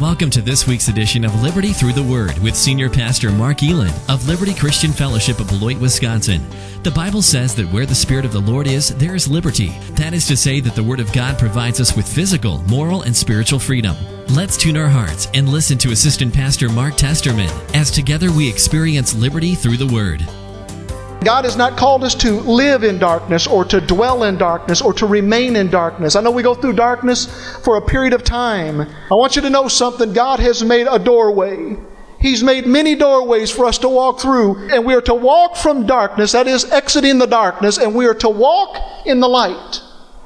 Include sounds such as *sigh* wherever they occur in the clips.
Welcome to this week's edition of Liberty Through the Word with Senior Pastor Mark Elin of Liberty Christian Fellowship of Beloit, Wisconsin. The Bible says that where the Spirit of the Lord is, there is liberty. That is to say, that the Word of God provides us with physical, moral, and spiritual freedom. Let's tune our hearts and listen to Assistant Pastor Mark Testerman as together we experience liberty through the Word. God has not called us to live in darkness or to dwell in darkness or to remain in darkness. I know we go through darkness for a period of time. I want you to know something. God has made a doorway. He's made many doorways for us to walk through, and we are to walk from darkness, that is, exiting the darkness, and we are to walk in the light.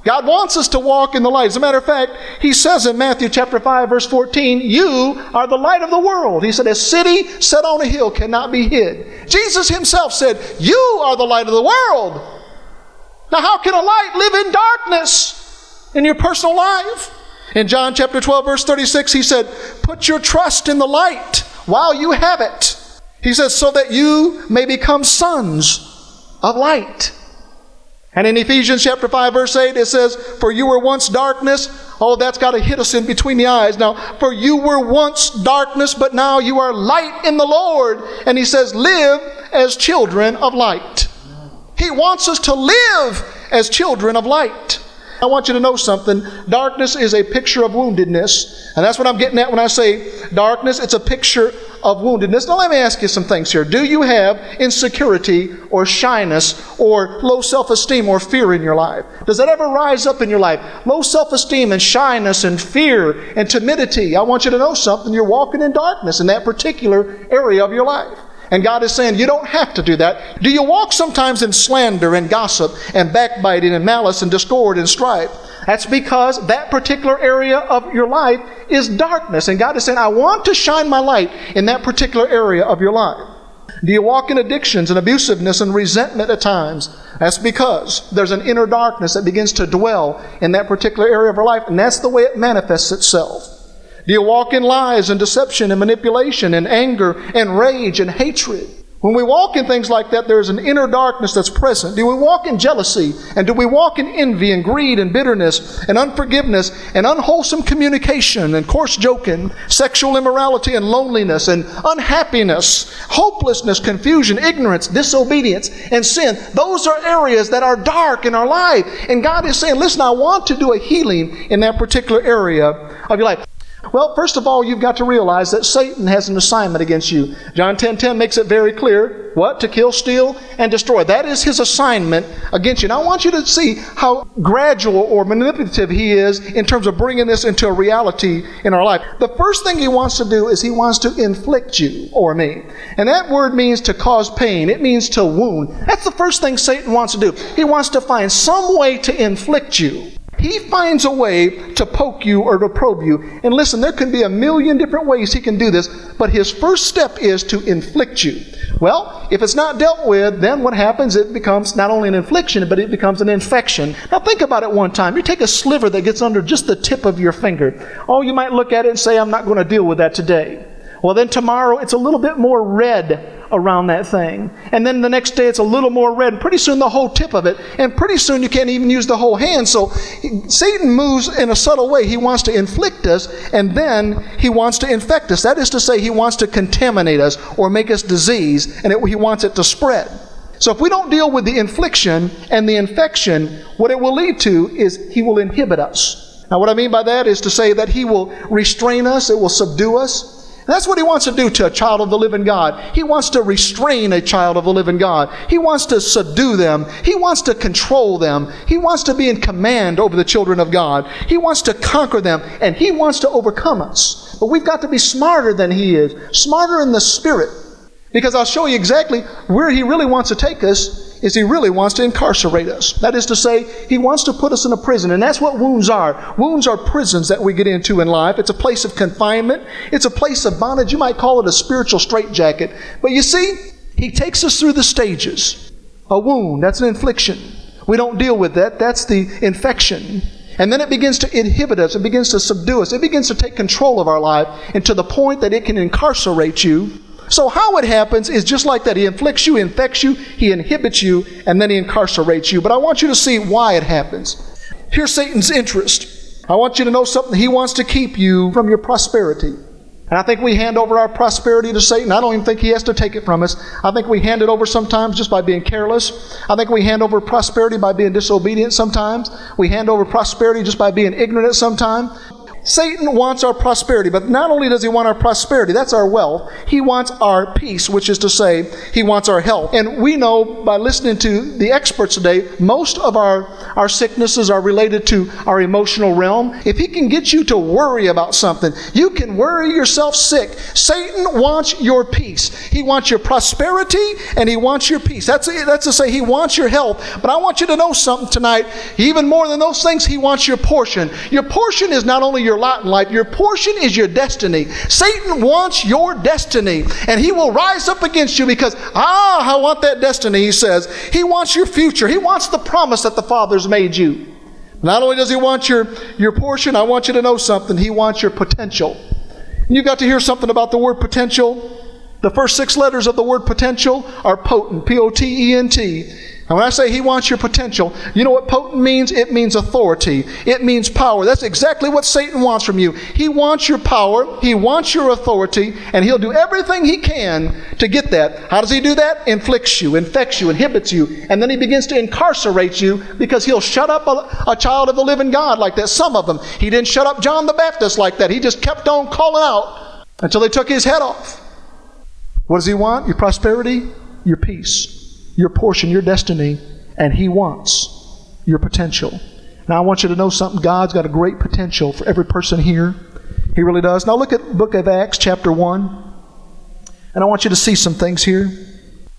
God wants us to walk in the light. As a matter of fact, He says in Matthew chapter 5, verse 14, You are the light of the world. He said, A city set on a hill cannot be hid. Jesus Himself said, You are the light of the world. Now, how can a light live in darkness in your personal life? In John chapter 12, verse 36, He said, Put your trust in the light while you have it. He says, So that you may become sons of light. And in Ephesians chapter 5 verse 8 it says, "For you were once darkness." Oh, that's got to hit us in between the eyes. Now, "For you were once darkness, but now you are light in the Lord." And he says, "Live as children of light." He wants us to live as children of light. I want you to know something. Darkness is a picture of woundedness. And that's what I'm getting at when I say darkness. It's a picture of woundedness. Now, let me ask you some things here. Do you have insecurity or shyness or low self esteem or fear in your life? Does that ever rise up in your life? Low self esteem and shyness and fear and timidity. I want you to know something. You're walking in darkness in that particular area of your life. And God is saying, you don't have to do that. Do you walk sometimes in slander and gossip and backbiting and malice and discord and strife? That's because that particular area of your life is darkness. And God is saying, I want to shine my light in that particular area of your life. Do you walk in addictions and abusiveness and resentment at times? That's because there's an inner darkness that begins to dwell in that particular area of our life, and that's the way it manifests itself. Do you walk in lies and deception and manipulation and anger and rage and hatred? When we walk in things like that, there is an inner darkness that's present. Do we walk in jealousy? And do we walk in envy and greed and bitterness and unforgiveness and unwholesome communication and coarse joking, sexual immorality and loneliness and unhappiness, hopelessness, confusion, ignorance, disobedience, and sin? Those are areas that are dark in our life. And God is saying, listen, I want to do a healing in that particular area of your life. Well, first of all, you've got to realize that Satan has an assignment against you. John 10:10 10, 10 makes it very clear, what? To kill, steal, and destroy. That is his assignment against you. And I want you to see how gradual or manipulative he is in terms of bringing this into a reality in our life. The first thing he wants to do is he wants to inflict you or me. And that word means to cause pain. It means to wound. That's the first thing Satan wants to do. He wants to find some way to inflict you. He finds a way to poke you or to probe you. And listen, there can be a million different ways he can do this, but his first step is to inflict you. Well, if it's not dealt with, then what happens? It becomes not only an infliction, but it becomes an infection. Now think about it one time. You take a sliver that gets under just the tip of your finger. Oh, you might look at it and say, I'm not going to deal with that today. Well, then tomorrow it's a little bit more red around that thing. And then the next day it's a little more red. And pretty soon the whole tip of it. And pretty soon you can't even use the whole hand. So Satan moves in a subtle way. He wants to inflict us and then he wants to infect us. That is to say, he wants to contaminate us or make us disease and it, he wants it to spread. So if we don't deal with the infliction and the infection, what it will lead to is he will inhibit us. Now, what I mean by that is to say that he will restrain us, it will subdue us, that's what he wants to do to a child of the living God. He wants to restrain a child of the living God. He wants to subdue them. He wants to control them. He wants to be in command over the children of God. He wants to conquer them, and he wants to overcome us. But we've got to be smarter than he is, smarter in the spirit. Because I'll show you exactly where he really wants to take us is he really wants to incarcerate us. That is to say, he wants to put us in a prison. And that's what wounds are. Wounds are prisons that we get into in life. It's a place of confinement, it's a place of bondage. You might call it a spiritual straitjacket. But you see, he takes us through the stages. A wound, that's an infliction. We don't deal with that. That's the infection. And then it begins to inhibit us. It begins to subdue us. It begins to take control of our life and to the point that it can incarcerate you so, how it happens is just like that. He inflicts you, infects you, he inhibits you, and then he incarcerates you. But I want you to see why it happens. Here's Satan's interest. I want you to know something. He wants to keep you from your prosperity. And I think we hand over our prosperity to Satan. I don't even think he has to take it from us. I think we hand it over sometimes just by being careless. I think we hand over prosperity by being disobedient sometimes. We hand over prosperity just by being ignorant sometimes. Satan wants our prosperity, but not only does he want our prosperity, that's our wealth, he wants our peace, which is to say, he wants our health. And we know by listening to the experts today, most of our, our sicknesses are related to our emotional realm. If he can get you to worry about something, you can worry yourself sick. Satan wants your peace. He wants your prosperity and he wants your peace. That's, that's to say, he wants your health. But I want you to know something tonight. Even more than those things, he wants your portion. Your portion is not only your your lot in life. Your portion is your destiny. Satan wants your destiny, and he will rise up against you because, ah, I want that destiny, he says. He wants your future. He wants the promise that the Father's made you. Not only does he want your, your portion, I want you to know something. He wants your potential. And you got to hear something about the word potential. The first six letters of the word potential are potent, P O T E N T. And when I say he wants your potential, you know what potent means? It means authority. It means power. That's exactly what Satan wants from you. He wants your power, he wants your authority, and he'll do everything he can to get that. How does he do that? Inflicts you, infects you, inhibits you, and then he begins to incarcerate you because he'll shut up a, a child of the living God like that. Some of them. He didn't shut up John the Baptist like that. He just kept on calling out until they took his head off. What does he want? Your prosperity, your peace your portion, your destiny, and He wants your potential. Now, I want you to know something. God's got a great potential for every person here. He really does. Now, look at book of Acts, chapter 1. And I want you to see some things here.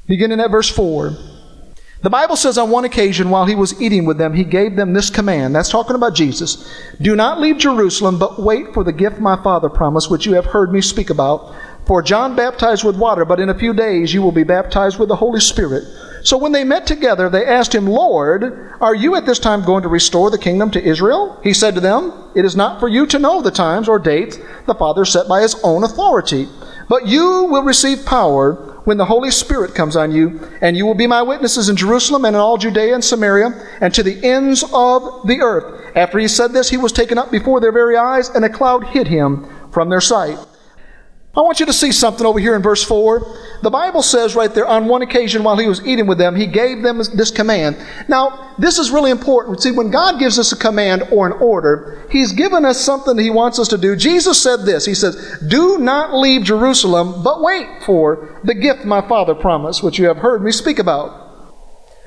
Beginning at verse 4. The Bible says on one occasion while he was eating with them, he gave them this command. That's talking about Jesus. Do not leave Jerusalem, but wait for the gift my Father promised, which you have heard me speak about. For John baptized with water, but in a few days you will be baptized with the Holy Spirit. So when they met together, they asked him, Lord, are you at this time going to restore the kingdom to Israel? He said to them, It is not for you to know the times or dates the Father set by his own authority, but you will receive power when the Holy Spirit comes on you, and you will be my witnesses in Jerusalem and in all Judea and Samaria, and to the ends of the earth. After he said this, he was taken up before their very eyes, and a cloud hid him from their sight. I want you to see something over here in verse 4. The Bible says right there, on one occasion while he was eating with them, he gave them this command. Now, this is really important. See, when God gives us a command or an order, he's given us something he wants us to do. Jesus said this He says, Do not leave Jerusalem, but wait for the gift my Father promised, which you have heard me speak about.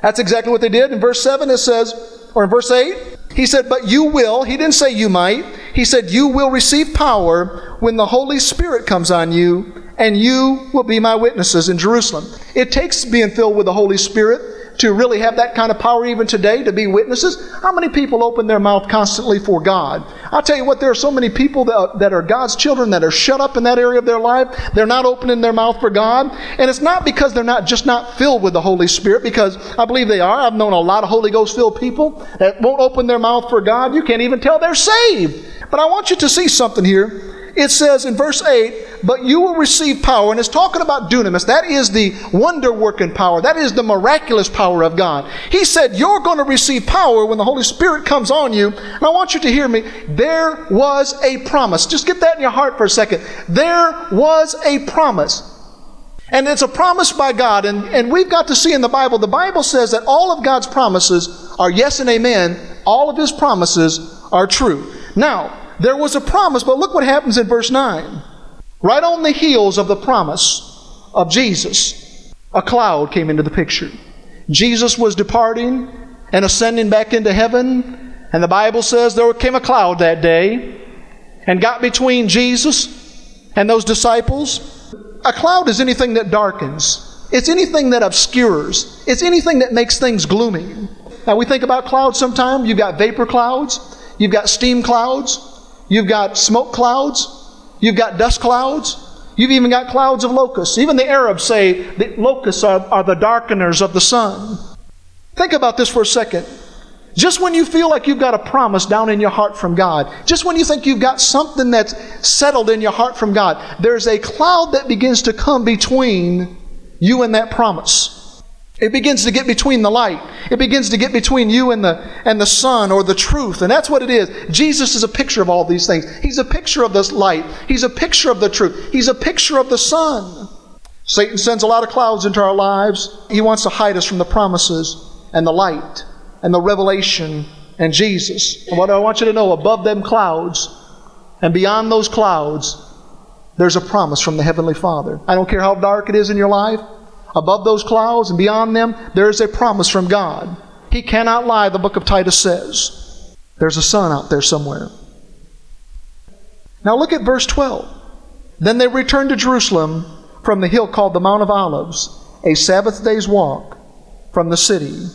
That's exactly what they did. In verse 7, it says, or in verse 8, he said, But you will, he didn't say you might, he said, You will receive power when the Holy Spirit comes on you, and you will be my witnesses in Jerusalem. It takes being filled with the Holy Spirit to really have that kind of power even today to be witnesses? How many people open their mouth constantly for God? I'll tell you what, there are so many people that, that are God's children that are shut up in that area of their life. They're not opening their mouth for God. And it's not because they're not just not filled with the Holy Spirit, because I believe they are. I've known a lot of Holy Ghost filled people that won't open their mouth for God. You can't even tell they're saved. But I want you to see something here it says in verse 8, but you will receive power. And it's talking about dunamis. That is the wonder working power. That is the miraculous power of God. He said, You're going to receive power when the Holy Spirit comes on you. And I want you to hear me. There was a promise. Just get that in your heart for a second. There was a promise. And it's a promise by God. And, and we've got to see in the Bible, the Bible says that all of God's promises are yes and amen. All of His promises are true. Now, there was a promise, but look what happens in verse 9. Right on the heels of the promise of Jesus, a cloud came into the picture. Jesus was departing and ascending back into heaven, and the Bible says there came a cloud that day and got between Jesus and those disciples. A cloud is anything that darkens, it's anything that obscures, it's anything that makes things gloomy. Now, we think about clouds sometimes. You've got vapor clouds, you've got steam clouds, You've got smoke clouds. You've got dust clouds. You've even got clouds of locusts. Even the Arabs say that locusts are, are the darkeners of the sun. Think about this for a second. Just when you feel like you've got a promise down in your heart from God, just when you think you've got something that's settled in your heart from God, there's a cloud that begins to come between you and that promise. It begins to get between the light. It begins to get between you and the, and the sun or the truth. And that's what it is. Jesus is a picture of all these things. He's a picture of this light. He's a picture of the truth. He's a picture of the sun. Satan sends a lot of clouds into our lives. He wants to hide us from the promises and the light and the revelation and Jesus. And what I want you to know above them clouds and beyond those clouds, there's a promise from the Heavenly Father. I don't care how dark it is in your life. Above those clouds and beyond them, there is a promise from God. He cannot lie, the book of Titus says. There's a sun out there somewhere. Now look at verse 12. Then they returned to Jerusalem from the hill called the Mount of Olives, a Sabbath day's walk from the city.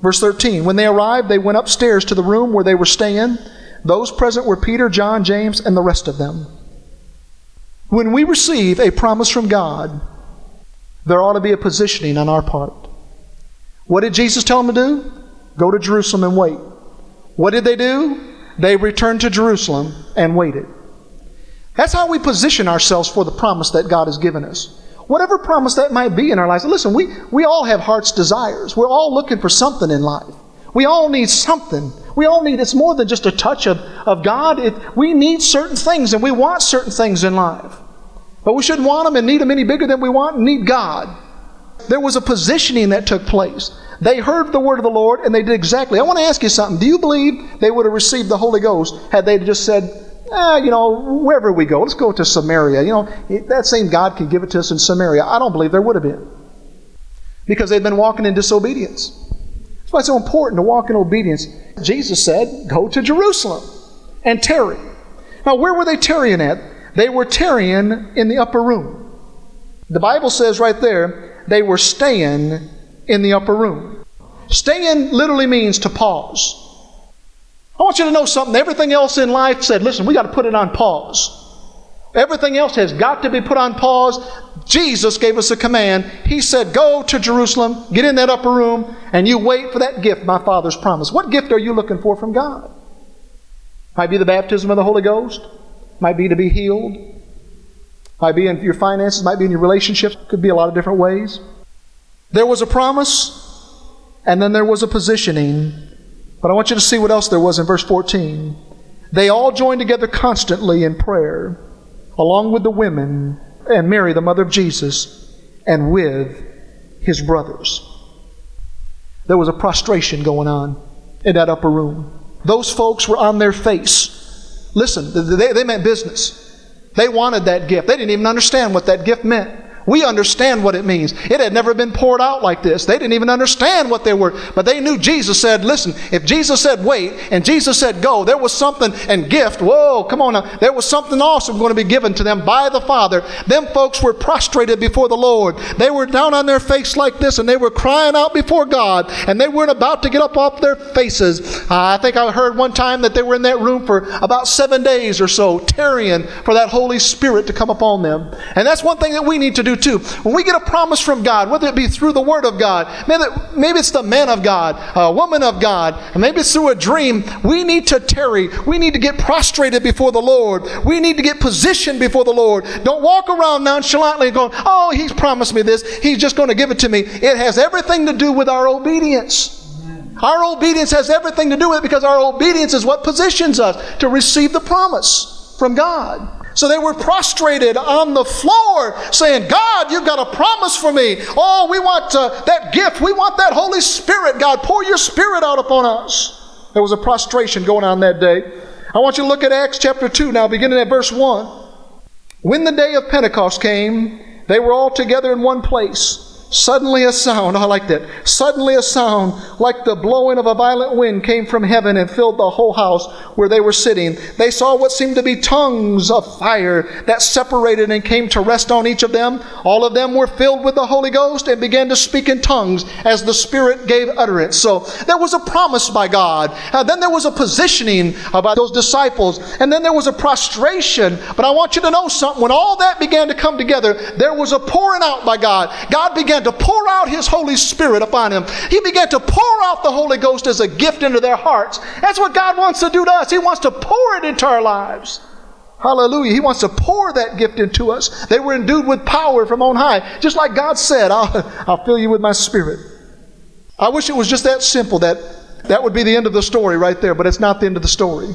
Verse 13 When they arrived, they went upstairs to the room where they were staying. Those present were Peter, John, James, and the rest of them. When we receive a promise from God, there ought to be a positioning on our part. What did Jesus tell them to do? Go to Jerusalem and wait. What did they do? They returned to Jerusalem and waited. That's how we position ourselves for the promise that God has given us. Whatever promise that might be in our lives. Listen, we, we all have heart's desires. We're all looking for something in life. We all need something. We all need, it's more than just a touch of, of God. It, we need certain things and we want certain things in life. But we shouldn't want them and need them any bigger than we want and need God. There was a positioning that took place. They heard the word of the Lord and they did exactly. I want to ask you something. Do you believe they would have received the Holy Ghost had they just said, eh, you know, wherever we go, let's go to Samaria. You know, that same God can give it to us in Samaria. I don't believe there would have been. Because they'd been walking in disobedience. That's why it's so important to walk in obedience. Jesus said, go to Jerusalem and tarry. Now, where were they tarrying at? They were tarrying in the upper room. The Bible says right there, they were staying in the upper room. Staying literally means to pause. I want you to know something. Everything else in life said, listen, we got to put it on pause. Everything else has got to be put on pause. Jesus gave us a command. He said, Go to Jerusalem, get in that upper room, and you wait for that gift my Father's promise. What gift are you looking for from God? Might be the baptism of the Holy Ghost. Might be to be healed. Might be in your finances, might be in your relationships. Could be a lot of different ways. There was a promise, and then there was a positioning. But I want you to see what else there was in verse 14. They all joined together constantly in prayer, along with the women and Mary, the mother of Jesus, and with his brothers. There was a prostration going on in that upper room. Those folks were on their face Listen, they, they meant business. They wanted that gift. They didn't even understand what that gift meant. We understand what it means. It had never been poured out like this. They didn't even understand what they were, but they knew Jesus said, listen, if Jesus said wait and Jesus said go, there was something and gift. Whoa, come on now. There was something awesome going to be given to them by the Father. Them folks were prostrated before the Lord. They were down on their face like this and they were crying out before God and they weren't about to get up off their faces. Uh, I think I heard one time that they were in that room for about seven days or so, tarrying for that Holy Spirit to come upon them. And that's one thing that we need to do too. When we get a promise from God, whether it be through the Word of God, maybe, it's the man of God, a woman of God, maybe it's through a dream, we need to tarry. We need to get prostrated before the Lord. We need to get positioned before the Lord. Don't walk around nonchalantly going, oh, He's promised me this. He's just going to give it to me. It has everything to do with our obedience. Our obedience has everything to do with it because our obedience is what positions us to receive the promise from God. So they were prostrated on the floor saying, God, you've got a promise for me. Oh, we want uh, that gift. We want that Holy Spirit, God. Pour your Spirit out upon us. There was a prostration going on that day. I want you to look at Acts chapter 2 now, beginning at verse 1. When the day of Pentecost came, they were all together in one place. Suddenly a sound, I like that. Suddenly a sound like the blowing of a violent wind came from heaven and filled the whole house where they were sitting. They saw what seemed to be tongues of fire that separated and came to rest on each of them. All of them were filled with the Holy Ghost and began to speak in tongues as the Spirit gave utterance. So there was a promise by God. Uh, then there was a positioning about those disciples. And then there was a prostration. But I want you to know something. When all that began to come together, there was a pouring out by God. God began began to pour out His Holy Spirit upon him. He began to pour out the Holy Ghost as a gift into their hearts. That's what God wants to do to us. He wants to pour it into our lives. Hallelujah. He wants to pour that gift into us. They were endued with power from on high. Just like God said, I'll, *laughs* I'll fill you with my spirit. I wish it was just that simple that that would be the end of the story right there, but it's not the end of the story.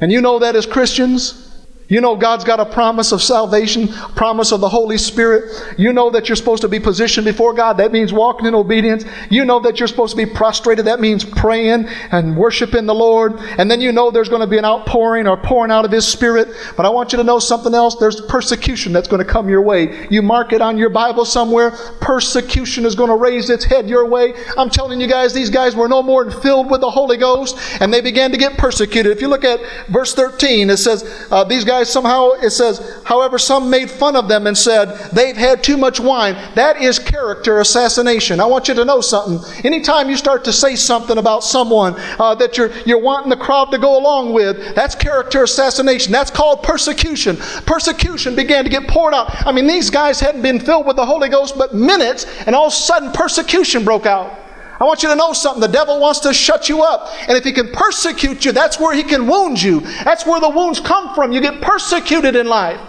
And you know that as Christians, you know God's got a promise of salvation, promise of the Holy Spirit. You know that you're supposed to be positioned before God. That means walking in obedience. You know that you're supposed to be prostrated. That means praying and worshiping the Lord. And then you know there's going to be an outpouring or pouring out of His Spirit. But I want you to know something else. There's persecution that's going to come your way. You mark it on your Bible somewhere. Persecution is going to raise its head your way. I'm telling you guys, these guys were no more than filled with the Holy Ghost and they began to get persecuted. If you look at verse 13, it says, uh, these guys somehow, it says, however, some made fun of them and said, they've had too much wine. That is character assassination. I want you to know something. Anytime you start to say something about someone uh, that you're, you're wanting the crowd to go along with, that's character assassination. That's called persecution. Persecution began to get poured out. I mean, these guys hadn't been filled with the Holy Ghost but minutes, and all of a sudden persecution broke out. I want you to know something. The devil wants to shut you up. And if he can persecute you, that's where he can wound you. That's where the wounds come from. You get persecuted in life.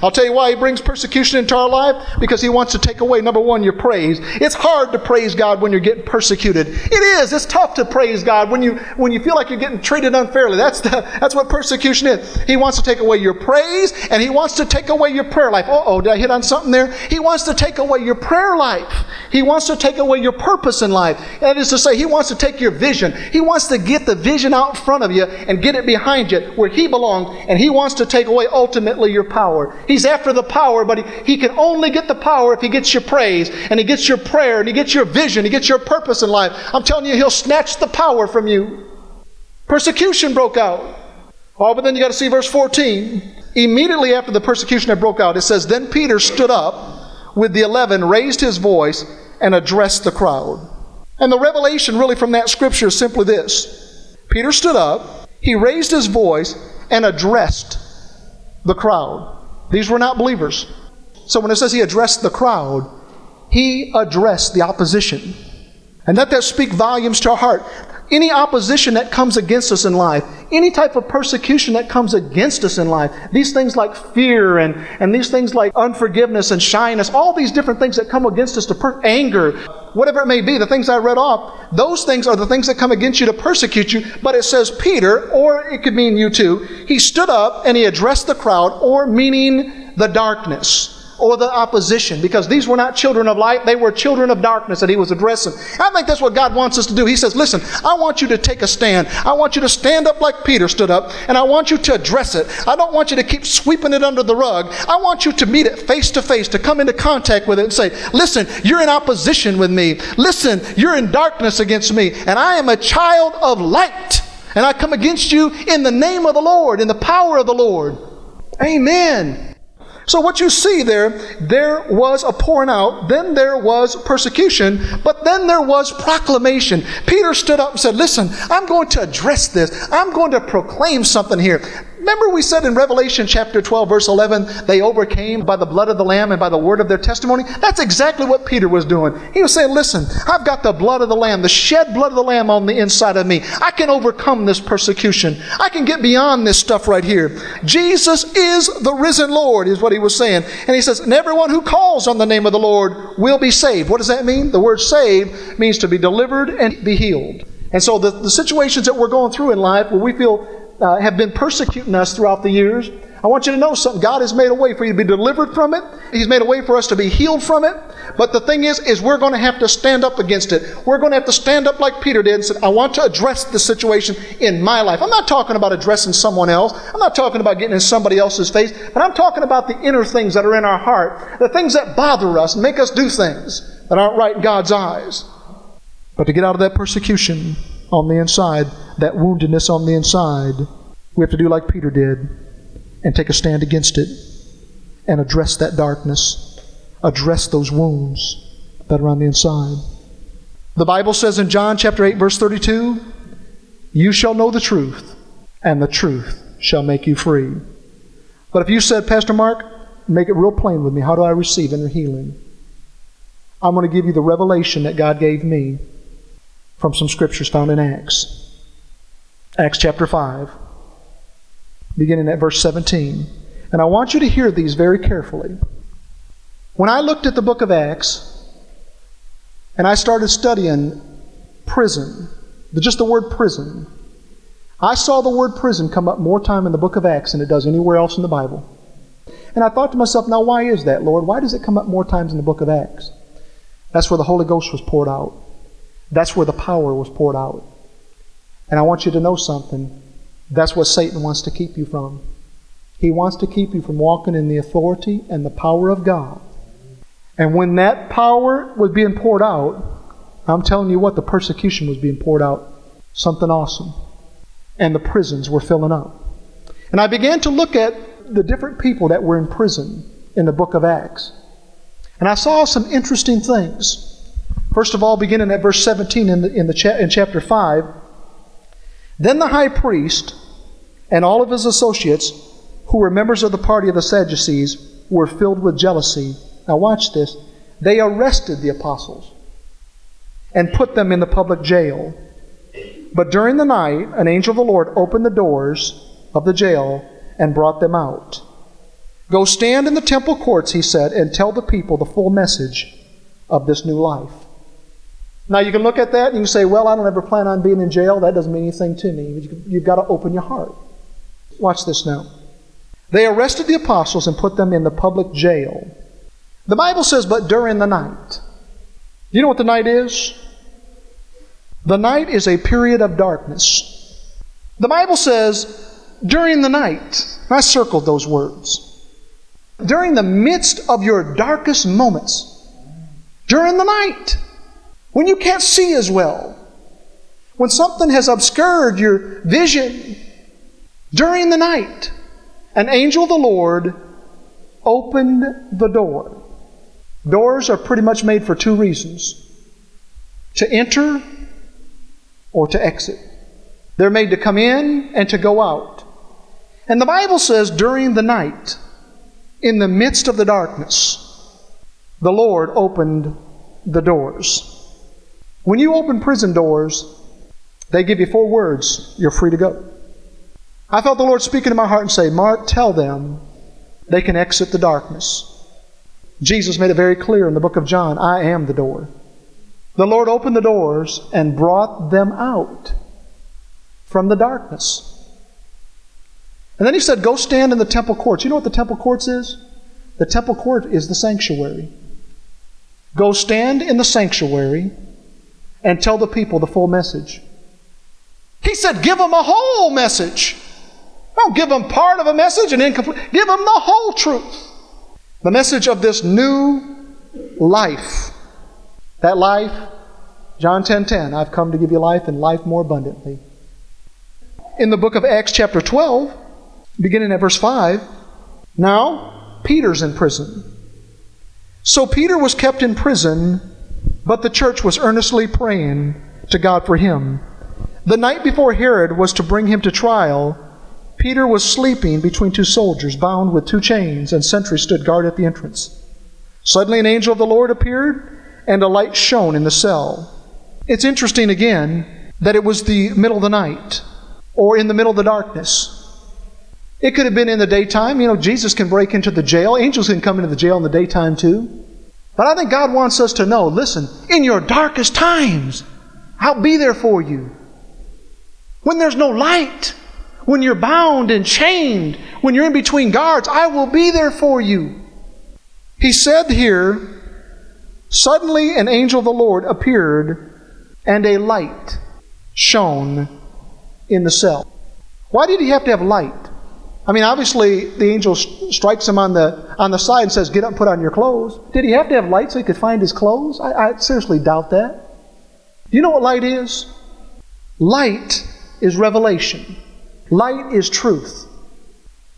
I'll tell you why he brings persecution into our life because he wants to take away, number one, your praise. It's hard to praise God when you're getting persecuted. It is. It's tough to praise God when you, when you feel like you're getting treated unfairly. That's, the, that's what persecution is. He wants to take away your praise and he wants to take away your prayer life. oh, did I hit on something there? He wants to take away your prayer life. He wants to take away your purpose in life. That is to say, he wants to take your vision. He wants to get the vision out in front of you and get it behind you where he belongs. And he wants to take away ultimately your power. He's after the power, but he, he can only get the power if he gets your praise and he gets your prayer and he gets your vision, he gets your purpose in life. I'm telling you, he'll snatch the power from you. Persecution broke out. Oh, but then you got to see verse 14. Immediately after the persecution had broke out, it says, Then Peter stood up with the eleven, raised his voice, and addressed the crowd. And the revelation really from that scripture is simply this Peter stood up, he raised his voice, and addressed the crowd. These were not believers. So when it says he addressed the crowd, he addressed the opposition. And let that speak volumes to our heart. Any opposition that comes against us in life, any type of persecution that comes against us in life, these things like fear and, and these things like unforgiveness and shyness, all these different things that come against us to per- anger, whatever it may be, the things I read off, those things are the things that come against you to persecute you. But it says Peter, or it could mean you too, he stood up and he addressed the crowd, or meaning the darkness or the opposition because these were not children of light, they were children of darkness that he was addressing. I think that's what God wants us to do. He says, Listen, I want you to take a stand. I want you to stand up like Peter stood up, and I want you to address it. I don't want you to keep sweeping it under the rug. I want you to meet it face to face, to come into contact with it and say, Listen, you're in opposition with me. Listen, you're in darkness against me, and I am a child of light. And I come against you in the name of the Lord, in the power of the Lord. Amen. So, what you see there, there was a pouring out, then there was persecution, but then there was proclamation. Peter stood up and said, Listen, I'm going to address this. I'm going to proclaim something here. Remember, we said in Revelation chapter 12, verse 11, they overcame by the blood of the Lamb and by the word of their testimony? That's exactly what Peter was doing. He was saying, Listen, I've got the blood of the Lamb, the shed blood of the Lamb on the inside of me. I can overcome this persecution. I can get beyond this stuff right here. Jesus is the risen Lord, is what he was saying. And he says, And everyone who calls on the name of the Lord will be saved. What does that mean? The word saved means to be delivered and be healed. And so the, the situations that we're going through in life where we feel uh, have been persecuting us throughout the years. I want you to know something. God has made a way for you to be delivered from it. He's made a way for us to be healed from it. But the thing is, is we're going to have to stand up against it. We're going to have to stand up like Peter did and say, I want to address the situation in my life. I'm not talking about addressing someone else. I'm not talking about getting in somebody else's face. But I'm talking about the inner things that are in our heart. The things that bother us make us do things that aren't right in God's eyes. But to get out of that persecution on the inside, that woundedness on the inside, we have to do like Peter did and take a stand against it and address that darkness, address those wounds that are on the inside. The Bible says in John chapter 8 verse 32, you shall know the truth and the truth shall make you free. But if you said, Pastor Mark, make it real plain with me, how do I receive inner healing? I'm going to give you the revelation that God gave me from some scriptures found in Acts. Acts chapter 5. beginning at verse 17. And I want you to hear these very carefully. When I looked at the book of Acts and I started studying prison, just the word prison, I saw the word prison come up more time in the book of Acts than it does anywhere else in the Bible. And I thought to myself, now why is that, Lord? Why does it come up more times in the book of Acts? That's where the Holy Ghost was poured out. That's where the power was poured out. And I want you to know something. That's what Satan wants to keep you from. He wants to keep you from walking in the authority and the power of God. And when that power was being poured out, I'm telling you what, the persecution was being poured out. Something awesome. And the prisons were filling up. And I began to look at the different people that were in prison in the book of Acts. And I saw some interesting things. First of all, beginning at verse 17 in, the, in, the cha- in chapter 5, then the high priest and all of his associates, who were members of the party of the Sadducees, were filled with jealousy. Now, watch this. They arrested the apostles and put them in the public jail. But during the night, an angel of the Lord opened the doors of the jail and brought them out. Go stand in the temple courts, he said, and tell the people the full message of this new life. Now, you can look at that and you can say, Well, I don't ever plan on being in jail. That doesn't mean anything to me. You've got to open your heart. Watch this now. They arrested the apostles and put them in the public jail. The Bible says, But during the night. Do you know what the night is? The night is a period of darkness. The Bible says, during the night. I circled those words. During the midst of your darkest moments. During the night. When you can't see as well. When something has obscured your vision. During the night. An angel of the Lord opened the door. Doors are pretty much made for two reasons to enter or to exit. They're made to come in and to go out. And the Bible says, during the night, in the midst of the darkness, the Lord opened the doors. When you open prison doors, they give you four words you're free to go. I felt the Lord speaking to my heart and say, Mark, tell them they can exit the darkness. Jesus made it very clear in the book of John I am the door. The Lord opened the doors and brought them out from the darkness. And then he said, Go stand in the temple courts. You know what the temple courts is? The temple court is the sanctuary. Go stand in the sanctuary and tell the people the full message. He said, Give them a whole message. Don't give them part of a message and incomplete. Give them the whole truth. The message of this new life. That life, John 10:10, 10, 10, I've come to give you life and life more abundantly. In the book of Acts chapter 12, beginning at verse 5. Now, Peter's in prison. So Peter was kept in prison, but the church was earnestly praying to God for him. The night before Herod was to bring him to trial, Peter was sleeping between two soldiers, bound with two chains, and sentries stood guard at the entrance. Suddenly, an angel of the Lord appeared, and a light shone in the cell. It's interesting again that it was the middle of the night, or in the middle of the darkness. It could have been in the daytime. You know, Jesus can break into the jail. Angels can come into the jail in the daytime too. But I think God wants us to know listen, in your darkest times, I'll be there for you. When there's no light, when you're bound and chained, when you're in between guards, I will be there for you. He said here, Suddenly an angel of the Lord appeared, and a light shone in the cell. Why did he have to have light? I mean, obviously, the angel strikes him on the, on the side and says, Get up and put on your clothes. Did he have to have light so he could find his clothes? I, I seriously doubt that. Do you know what light is? Light is revelation, light is truth.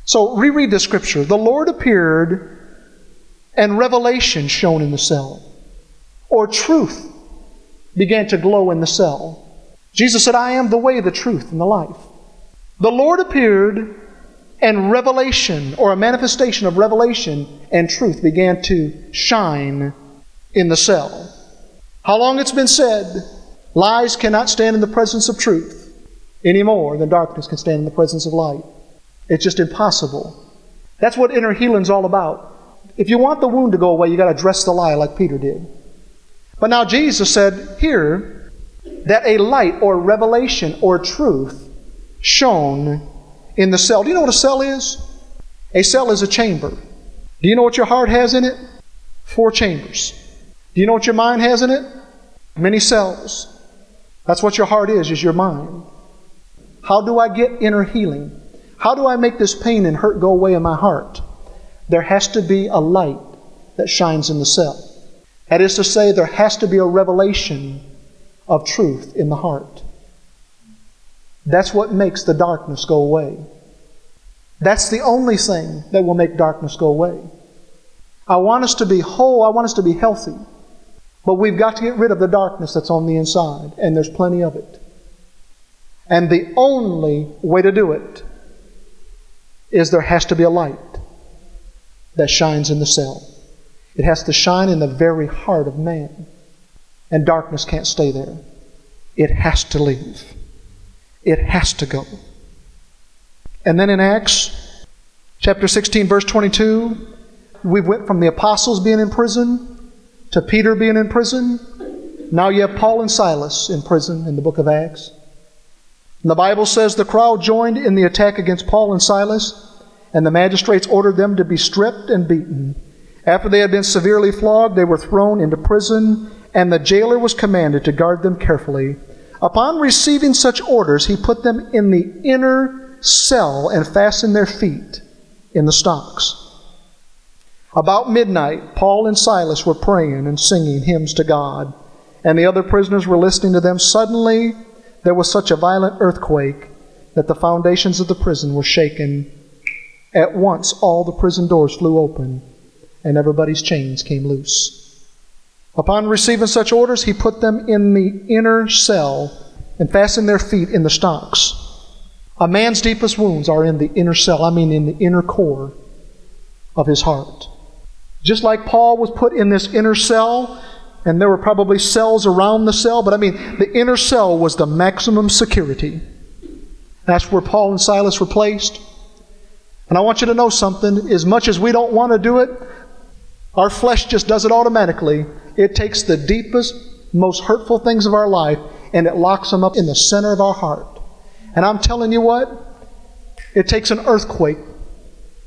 So, reread the scripture. The Lord appeared, and revelation shone in the cell, or truth began to glow in the cell. Jesus said, I am the way, the truth, and the life. The Lord appeared and revelation, or a manifestation of revelation and truth, began to shine in the cell. How long it's been said, lies cannot stand in the presence of truth any more than darkness can stand in the presence of light. It's just impossible. That's what inner healing's all about. If you want the wound to go away, you got to address the lie like Peter did. But now Jesus said here that a light or revelation or truth shone in the cell. Do you know what a cell is? A cell is a chamber. Do you know what your heart has in it? Four chambers. Do you know what your mind has in it? Many cells. That's what your heart is, is your mind. How do I get inner healing? How do I make this pain and hurt go away in my heart? There has to be a light that shines in the cell. That is to say, there has to be a revelation of truth in the heart. That's what makes the darkness go away. That's the only thing that will make darkness go away. I want us to be whole, I want us to be healthy. But we've got to get rid of the darkness that's on the inside, and there's plenty of it. And the only way to do it is there has to be a light that shines in the cell. It has to shine in the very heart of man. And darkness can't stay there. It has to leave. It has to go. And then in Acts chapter 16, verse 22, we went from the apostles being in prison to Peter being in prison. Now you have Paul and Silas in prison in the book of Acts. And the Bible says the crowd joined in the attack against Paul and Silas, and the magistrates ordered them to be stripped and beaten. After they had been severely flogged, they were thrown into prison, and the jailer was commanded to guard them carefully. Upon receiving such orders, he put them in the inner cell and fastened their feet in the stocks. About midnight, Paul and Silas were praying and singing hymns to God, and the other prisoners were listening to them. Suddenly, there was such a violent earthquake that the foundations of the prison were shaken. At once, all the prison doors flew open, and everybody's chains came loose. Upon receiving such orders, he put them in the inner cell and fastened their feet in the stocks. A man's deepest wounds are in the inner cell, I mean, in the inner core of his heart. Just like Paul was put in this inner cell, and there were probably cells around the cell, but I mean, the inner cell was the maximum security. That's where Paul and Silas were placed. And I want you to know something. As much as we don't want to do it, our flesh just does it automatically. It takes the deepest, most hurtful things of our life and it locks them up in the center of our heart. And I'm telling you what, it takes an earthquake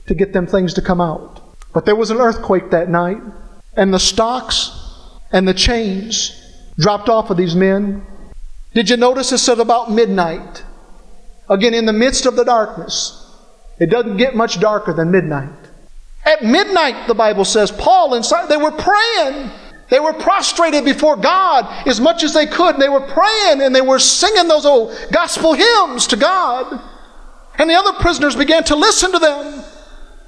to get them things to come out. But there was an earthquake that night, and the stocks and the chains dropped off of these men. Did you notice it said about midnight? Again, in the midst of the darkness. It doesn't get much darker than midnight. At midnight, the Bible says, Paul and Silas, they were praying. They were prostrated before God as much as they could. They were praying and they were singing those old gospel hymns to God. And the other prisoners began to listen to them.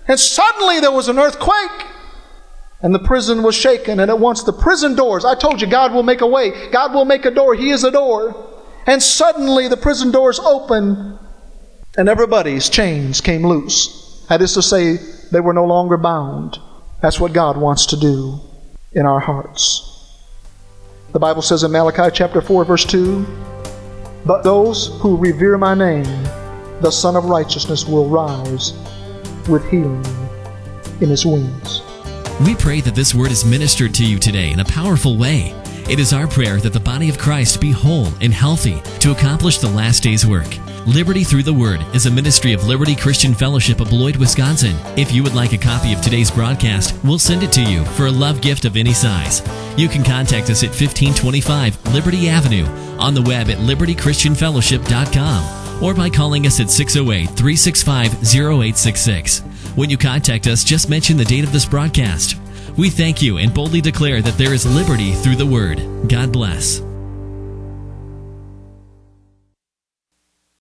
And suddenly there was an earthquake. And the prison was shaken. And at once the prison doors, I told you, God will make a way. God will make a door. He is a door. And suddenly the prison doors opened and everybody's chains came loose. That is to say, they were no longer bound. That's what God wants to do in our hearts. The Bible says in Malachi chapter 4, verse 2 But those who revere my name, the Sun of Righteousness will rise with healing in his wings. We pray that this word is ministered to you today in a powerful way. It is our prayer that the body of Christ be whole and healthy to accomplish the last day's work. Liberty Through the Word is a ministry of Liberty Christian Fellowship of Beloit, Wisconsin. If you would like a copy of today's broadcast, we'll send it to you for a love gift of any size. You can contact us at 1525 Liberty Avenue, on the web at libertychristianfellowship.com, or by calling us at 608 365 0866. When you contact us, just mention the date of this broadcast. We thank you and boldly declare that there is liberty through the Word. God bless.